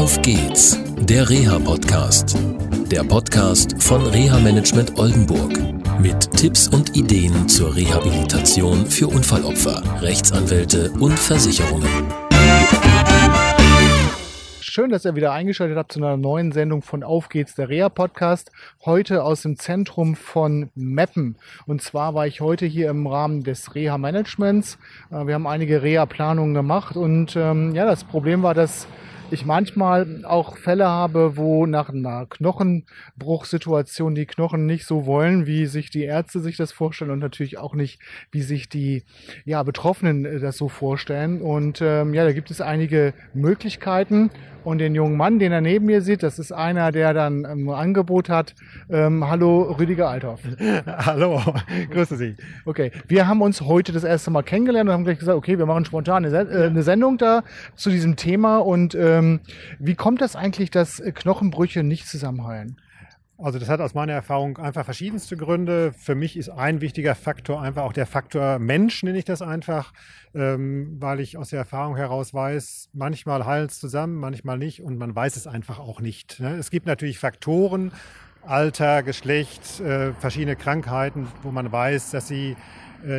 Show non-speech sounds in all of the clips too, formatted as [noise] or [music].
Auf geht's, der Reha-Podcast. Der Podcast von Reha-Management Oldenburg. Mit Tipps und Ideen zur Rehabilitation für Unfallopfer, Rechtsanwälte und Versicherungen. Schön, dass ihr wieder eingeschaltet habt zu einer neuen Sendung von Auf geht's, der Reha-Podcast. Heute aus dem Zentrum von Meppen. Und zwar war ich heute hier im Rahmen des Reha-Managements. Äh, wir haben einige Reha-Planungen gemacht und ähm, ja, das Problem war, dass ich manchmal auch Fälle habe, wo nach einer Knochenbruchsituation die Knochen nicht so wollen, wie sich die Ärzte sich das vorstellen und natürlich auch nicht, wie sich die ja, Betroffenen äh, das so vorstellen. Und ähm, ja, da gibt es einige Möglichkeiten. Und den jungen Mann, den er neben mir sieht, das ist einer, der dann ein ähm, Angebot hat. Ähm, hallo, Rüdiger Althoff. [laughs] hallo, grüße Sie. Okay, wir haben uns heute das erste Mal kennengelernt und haben gleich gesagt, okay, wir machen spontan eine, äh, eine Sendung da zu diesem Thema. Und ähm, wie kommt das eigentlich, dass Knochenbrüche nicht zusammenheilen? Also das hat aus meiner Erfahrung einfach verschiedenste Gründe. Für mich ist ein wichtiger Faktor einfach auch der Faktor Mensch, nenne ich das einfach, ähm, weil ich aus der Erfahrung heraus weiß, manchmal heilen es zusammen, manchmal nicht und man weiß es einfach auch nicht. Ne? Es gibt natürlich Faktoren, Alter, Geschlecht, äh, verschiedene Krankheiten, wo man weiß, dass sie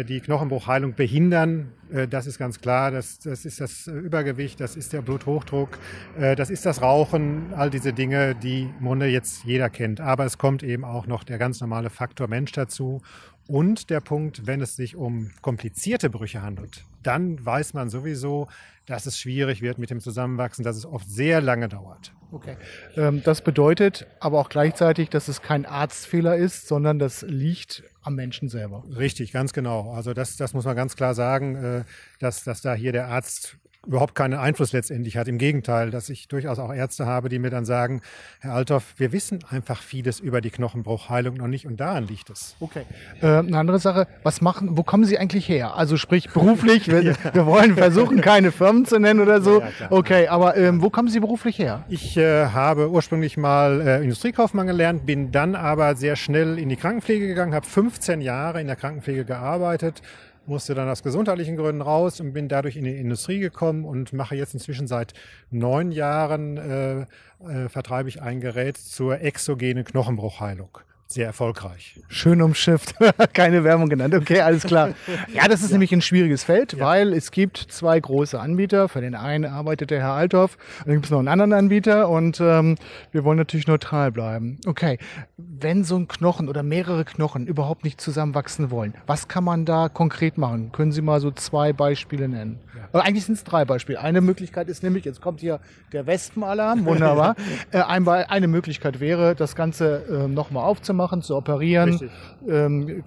die Knochenbruchheilung behindern. Äh, das ist ganz klar. Das, das ist das Übergewicht, das ist der Bluthochdruck, äh, das ist das Rauchen, all diese Dinge, die im Grunde jetzt jeder kennt. Aber es kommt eben auch noch der ganz normale Faktor Mensch dazu. Und der Punkt, wenn es sich um komplizierte Brüche handelt, dann weiß man sowieso, dass es schwierig wird mit dem Zusammenwachsen, dass es oft sehr lange dauert. Okay. Ähm, das bedeutet aber auch gleichzeitig, dass es kein Arztfehler ist, sondern das liegt am Menschen selber. Richtig, ganz genau. Also das, das muss man ganz klar sagen, äh, dass, dass da hier der Arzt überhaupt keinen Einfluss letztendlich hat. Im Gegenteil, dass ich durchaus auch Ärzte habe, die mir dann sagen, Herr Althoff, wir wissen einfach vieles über die Knochenbruchheilung noch nicht und daran liegt es. Okay. Äh, eine andere Sache, was machen, wo kommen Sie eigentlich her? Also sprich beruflich, wir, [laughs] ja. wir wollen versuchen, keine Firmen zu nennen oder so. Ja, ja, okay, aber ähm, wo kommen Sie beruflich her? Ich äh, habe ursprünglich mal äh, Industriekaufmann gelernt, bin dann aber sehr schnell in die Krankenpflege gegangen, habe 15 Jahre in der Krankenpflege gearbeitet musste dann aus gesundheitlichen Gründen raus und bin dadurch in die Industrie gekommen und mache jetzt inzwischen seit neun Jahren, äh, äh, vertreibe ich ein Gerät zur exogenen Knochenbruchheilung sehr erfolgreich. Schön umschifft, [laughs] keine Werbung genannt. Okay, alles klar. Ja, das ist ja. nämlich ein schwieriges Feld, ja. weil es gibt zwei große Anbieter. Für den einen arbeitet der Herr Althoff, dann gibt es noch einen anderen Anbieter und ähm, wir wollen natürlich neutral bleiben. Okay, wenn so ein Knochen oder mehrere Knochen überhaupt nicht zusammenwachsen wollen, was kann man da konkret machen? Können Sie mal so zwei Beispiele nennen? Ja. Eigentlich sind es drei Beispiele. Eine Möglichkeit ist nämlich, jetzt kommt hier der Wespenalarm, wunderbar. [laughs] äh, eine Möglichkeit wäre, das Ganze äh, nochmal aufzumachen machen, zu operieren, ähm,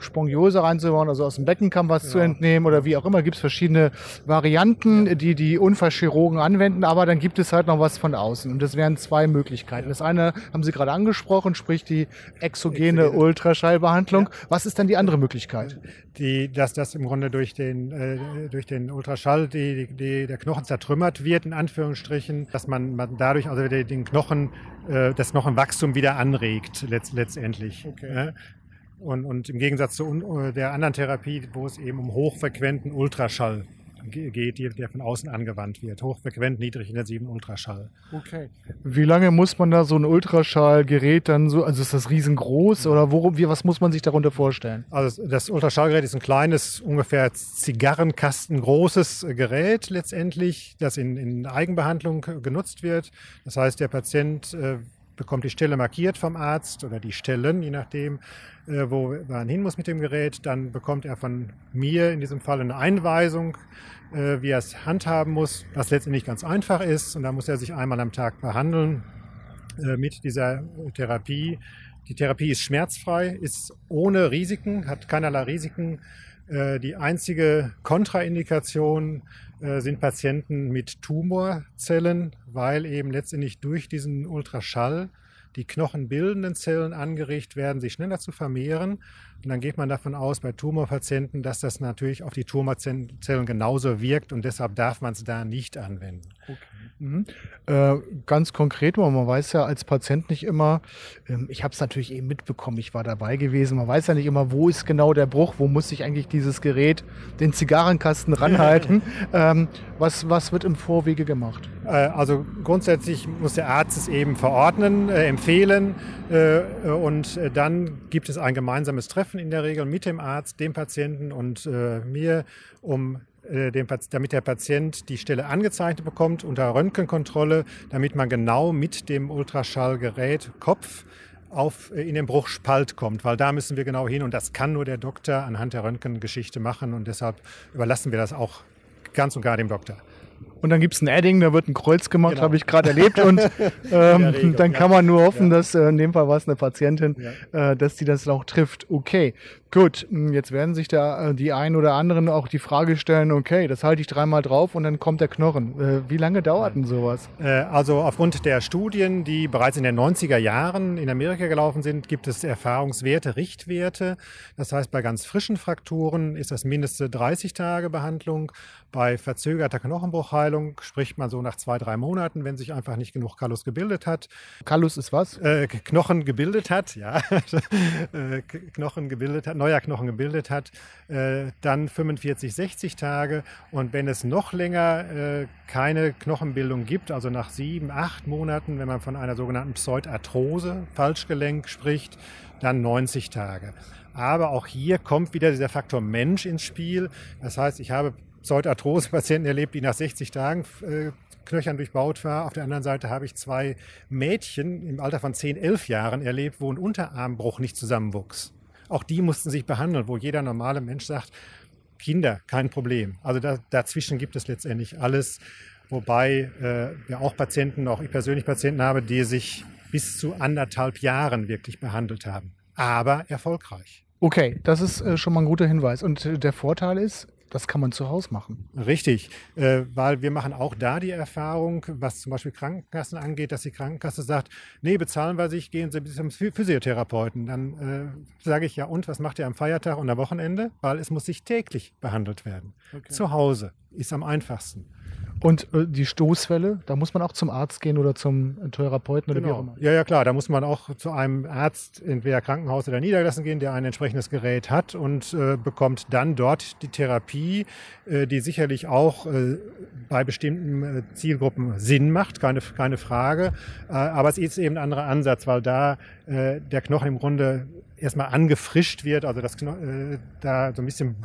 Spongiose reinzubauen, also aus dem Beckenkamm was ja. zu entnehmen oder wie auch immer. Gibt es verschiedene Varianten, die die Unfallchirurgen anwenden, aber dann gibt es halt noch was von außen. Und das wären zwei Möglichkeiten. Das eine haben Sie gerade angesprochen, sprich die exogene, exogene. Ultraschallbehandlung. Ja. Was ist dann die andere Möglichkeit? Die, dass das im Grunde durch den, äh, durch den Ultraschall die, die, der Knochen zertrümmert wird, in Anführungsstrichen, dass man, man dadurch also den Knochen, äh, das Knochenwachstum wieder anregt, letztendlich letztendlich. Okay. Ja? Und, und im Gegensatz zu äh, der anderen Therapie, wo es eben um hochfrequenten Ultraschall geht, der von außen angewandt wird. Hochfrequent, niedrigintensiven Ultraschall. Okay. Wie lange muss man da so ein Ultraschallgerät dann so, also ist das riesengroß oder worum, wie, was muss man sich darunter vorstellen? Also das Ultraschallgerät ist ein kleines, ungefähr Zigarrenkasten großes Gerät letztendlich, das in, in Eigenbehandlung genutzt wird. Das heißt, der Patient äh, bekommt die Stelle markiert vom Arzt oder die Stellen, je nachdem, äh, wo man hin muss mit dem Gerät. Dann bekommt er von mir in diesem Fall eine Einweisung, äh, wie er es handhaben muss, was letztendlich ganz einfach ist. Und da muss er sich einmal am Tag behandeln äh, mit dieser Therapie. Die Therapie ist schmerzfrei, ist ohne Risiken, hat keinerlei Risiken. Die einzige Kontraindikation sind Patienten mit Tumorzellen, weil eben letztendlich durch diesen Ultraschall die knochenbildenden Zellen angeregt werden, sich schneller zu vermehren. Und dann geht man davon aus, bei Tumorpatienten, dass das natürlich auf die Tumorzellen genauso wirkt und deshalb darf man es da nicht anwenden. Okay. Mhm. Äh, ganz konkret, man weiß ja als Patient nicht immer, ähm, ich habe es natürlich eben mitbekommen, ich war dabei gewesen, man weiß ja nicht immer, wo ist genau der Bruch, wo muss ich eigentlich dieses Gerät, den Zigarrenkasten [laughs] ranhalten. ähm, was, was wird im Vorwege gemacht? Äh, also grundsätzlich muss der Arzt es eben verordnen, äh, empfehlen äh, und äh, dann gibt es ein gemeinsames Treffen in der Regel mit dem Arzt, dem Patienten und äh, mir, um äh, dem, damit der Patient die Stelle angezeichnet bekommt unter Röntgenkontrolle, damit man genau mit dem Ultraschallgerät Kopf auf, in den Bruchspalt kommt, weil da müssen wir genau hin und das kann nur der Doktor anhand der Röntgengeschichte machen und deshalb überlassen wir das auch ganz und gar dem Doktor. Und dann gibt es ein Adding, da wird ein Kreuz gemacht, genau. habe ich gerade erlebt. Und [laughs] ähm, Regel, dann kann man nur hoffen, dass äh, in dem Fall war es eine Patientin, äh, dass die das auch trifft. Okay, gut. Hm, jetzt werden sich da äh, die einen oder anderen auch die Frage stellen, okay, das halte ich dreimal drauf und dann kommt der Knochen. Äh, wie lange dauert denn sowas? Äh, also aufgrund der Studien, die bereits in den 90er Jahren in Amerika gelaufen sind, gibt es Erfahrungswerte, Richtwerte. Das heißt, bei ganz frischen Frakturen ist das mindeste 30 Tage Behandlung. Bei verzögerter Knochenbruchheilung spricht man so nach zwei, drei Monaten, wenn sich einfach nicht genug Kallus gebildet hat. Kallus ist was? Äh, Knochen gebildet hat, ja. [laughs] äh, Knochen gebildet hat, neuer Knochen gebildet hat. Äh, dann 45, 60 Tage. Und wenn es noch länger äh, keine Knochenbildung gibt, also nach sieben, acht Monaten, wenn man von einer sogenannten Pseudarthrose, Falschgelenk spricht, dann 90 Tage. Aber auch hier kommt wieder dieser Faktor Mensch ins Spiel. Das heißt, ich habe Pseudarthrose-Patienten erlebt, die nach 60 Tagen äh, knöchern durchbaut war. Auf der anderen Seite habe ich zwei Mädchen im Alter von 10, 11 Jahren erlebt, wo ein Unterarmbruch nicht zusammenwuchs. Auch die mussten sich behandeln, wo jeder normale Mensch sagt, Kinder, kein Problem. Also da, dazwischen gibt es letztendlich alles, wobei äh, wir auch Patienten, auch ich persönlich Patienten habe, die sich bis zu anderthalb Jahren wirklich behandelt haben. Aber erfolgreich. Okay, das ist äh, schon mal ein guter Hinweis. Und äh, der Vorteil ist, das kann man zu Hause machen. Richtig, äh, weil wir machen auch da die Erfahrung, was zum Beispiel Krankenkassen angeht, dass die Krankenkasse sagt, nee, bezahlen wir sich, gehen Sie zum Physiotherapeuten. Dann äh, sage ich ja, und was macht ihr am Feiertag und am Wochenende? Weil es muss sich täglich behandelt werden. Okay. Zu Hause ist am einfachsten. Und äh, die Stoßwelle, da muss man auch zum Arzt gehen oder zum Therapeuten oder genau. wie auch immer. Ja, ja, klar, da muss man auch zu einem Arzt, entweder Krankenhaus oder niedergelassen gehen, der ein entsprechendes Gerät hat und äh, bekommt dann dort die Therapie, äh, die sicherlich auch äh, bei bestimmten äh, Zielgruppen Sinn macht, keine, keine Frage. aber es ist eben ein anderer Ansatz, weil da der Knochen im Grunde erstmal angefrischt wird, also das Knochen, da so ein bisschen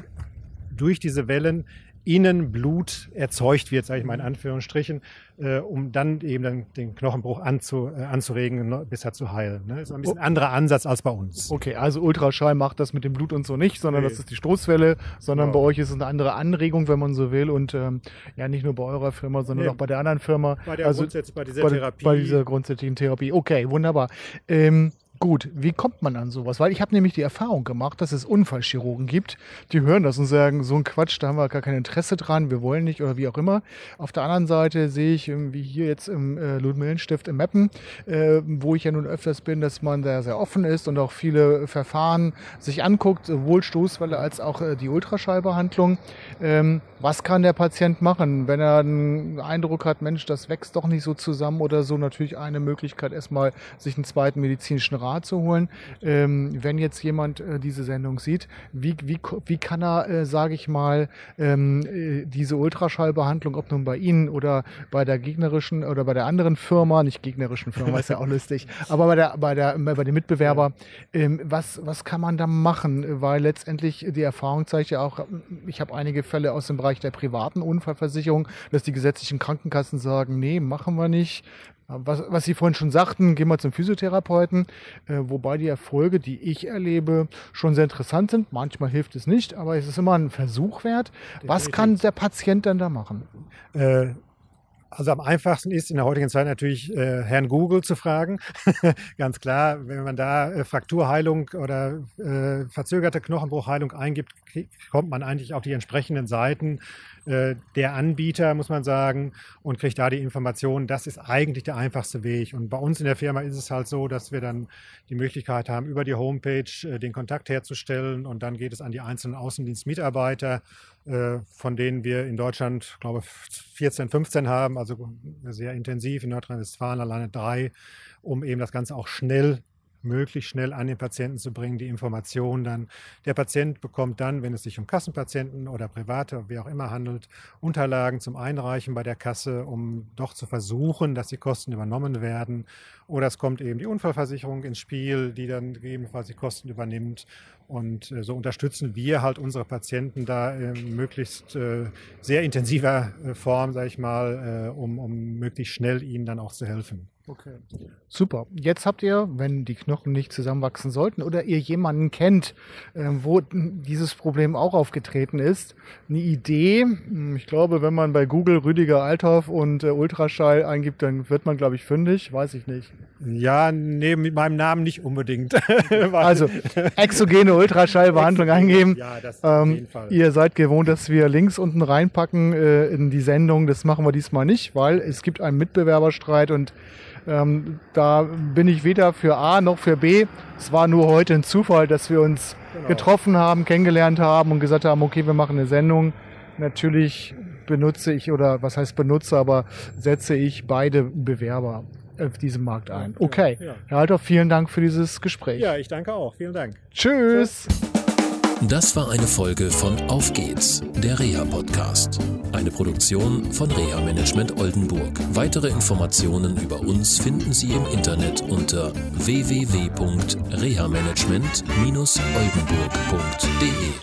durch diese Wellen innen Blut erzeugt wird, sage ich mal in Anführungsstrichen, äh, um dann eben dann den Knochenbruch anzu, äh, anzuregen, bis er zu heilen. Ne? Das ist ein bisschen oh. anderer Ansatz als bei uns. Okay, also Ultraschall macht das mit dem Blut und so nicht, sondern nee. das ist die Stoßwelle, sondern genau. bei euch ist es eine andere Anregung, wenn man so will. Und ähm, ja, nicht nur bei eurer Firma, sondern nee. auch bei der anderen Firma. Bei der also, bei dieser bei, Therapie. Bei dieser grundsätzlichen Therapie. Okay, wunderbar. Ähm, Gut, wie kommt man an sowas? Weil ich habe nämlich die Erfahrung gemacht, dass es Unfallchirurgen gibt, die hören das und sagen, so ein Quatsch, da haben wir gar kein Interesse dran, wir wollen nicht oder wie auch immer. Auf der anderen Seite sehe ich, wie hier jetzt im äh, Ludmillenstift im Meppen, äh, wo ich ja nun öfters bin, dass man da sehr offen ist und auch viele Verfahren sich anguckt, sowohl Stoßwelle als auch äh, die Ultraschallbehandlung. Ähm, was kann der Patient machen, wenn er einen Eindruck hat, Mensch, das wächst doch nicht so zusammen oder so? Natürlich eine Möglichkeit, erstmal sich einen zweiten medizinischen Rat Rat zu holen. Ähm, wenn jetzt jemand äh, diese Sendung sieht, wie, wie, wie kann er, äh, sage ich mal, ähm, äh, diese Ultraschallbehandlung, ob nun bei Ihnen oder bei der gegnerischen oder bei der anderen Firma, nicht gegnerischen Firma, ist ja auch lustig, [laughs] aber bei der, bei der, bei dem Mitbewerber, ähm, was, was kann man da machen? Weil letztendlich die Erfahrung zeigt ja auch, ich habe einige Fälle aus dem Bereich der privaten Unfallversicherung, dass die gesetzlichen Krankenkassen sagen, nee, machen wir nicht, was, was Sie vorhin schon sagten, gehen wir zum Physiotherapeuten, äh, wobei die Erfolge, die ich erlebe, schon sehr interessant sind. Manchmal hilft es nicht, aber es ist immer ein Versuch wert. Was kann der Patient dann da machen? Äh, also am einfachsten ist in der heutigen Zeit natürlich äh, Herrn Google zu fragen. [laughs] Ganz klar, wenn man da äh, Frakturheilung oder äh, verzögerte Knochenbruchheilung eingibt, kommt man eigentlich auf die entsprechenden Seiten äh, der Anbieter, muss man sagen, und kriegt da die Informationen. Das ist eigentlich der einfachste Weg. Und bei uns in der Firma ist es halt so, dass wir dann die Möglichkeit haben, über die Homepage äh, den Kontakt herzustellen und dann geht es an die einzelnen Außendienstmitarbeiter äh, von denen wir in Deutschland, glaube ich, 14, 15 haben, also sehr intensiv, in Nordrhein-Westfalen alleine drei, um eben das Ganze auch schnell möglichst schnell an den Patienten zu bringen, die Informationen dann. Der Patient bekommt dann, wenn es sich um Kassenpatienten oder Private, wie auch immer handelt, Unterlagen zum Einreichen bei der Kasse, um doch zu versuchen, dass die Kosten übernommen werden. Oder es kommt eben die Unfallversicherung ins Spiel, die dann gegebenenfalls die Kosten übernimmt. Und äh, so unterstützen wir halt unsere Patienten da in möglichst äh, sehr intensiver äh, Form, sage ich mal, um, um möglichst schnell ihnen dann auch zu helfen. Okay. Super. Jetzt habt ihr, wenn die Knochen nicht zusammenwachsen sollten oder ihr jemanden kennt, äh, wo dieses Problem auch aufgetreten ist, eine Idee. Hm, ich glaube, wenn man bei Google Rüdiger Althoff und äh, Ultraschall eingibt, dann wird man, glaube ich, fündig. Weiß ich nicht. Ja, neben meinem Namen nicht unbedingt. [laughs] also exogene Ultraschallbehandlung eingeben. Ja, das auf ähm, jeden Fall. Ihr seid gewohnt, dass wir Links unten reinpacken äh, in die Sendung. Das machen wir diesmal nicht, weil es gibt einen Mitbewerberstreit und ähm, da bin ich weder für A noch für B. Es war nur heute ein Zufall, dass wir uns genau. getroffen haben, kennengelernt haben und gesagt haben, okay, wir machen eine Sendung. Natürlich benutze ich oder was heißt benutze, aber setze ich beide Bewerber auf diesem Markt ein. Okay. Ja, ja. Herr Althoff, vielen Dank für dieses Gespräch. Ja, ich danke auch. Vielen Dank. Tschüss. Das war eine Folge von Auf geht's, der Reha-Podcast. Eine Produktion von Reha Management Oldenburg. Weitere Informationen über uns finden Sie im Internet unter www.rehamanagement-oldenburg.de.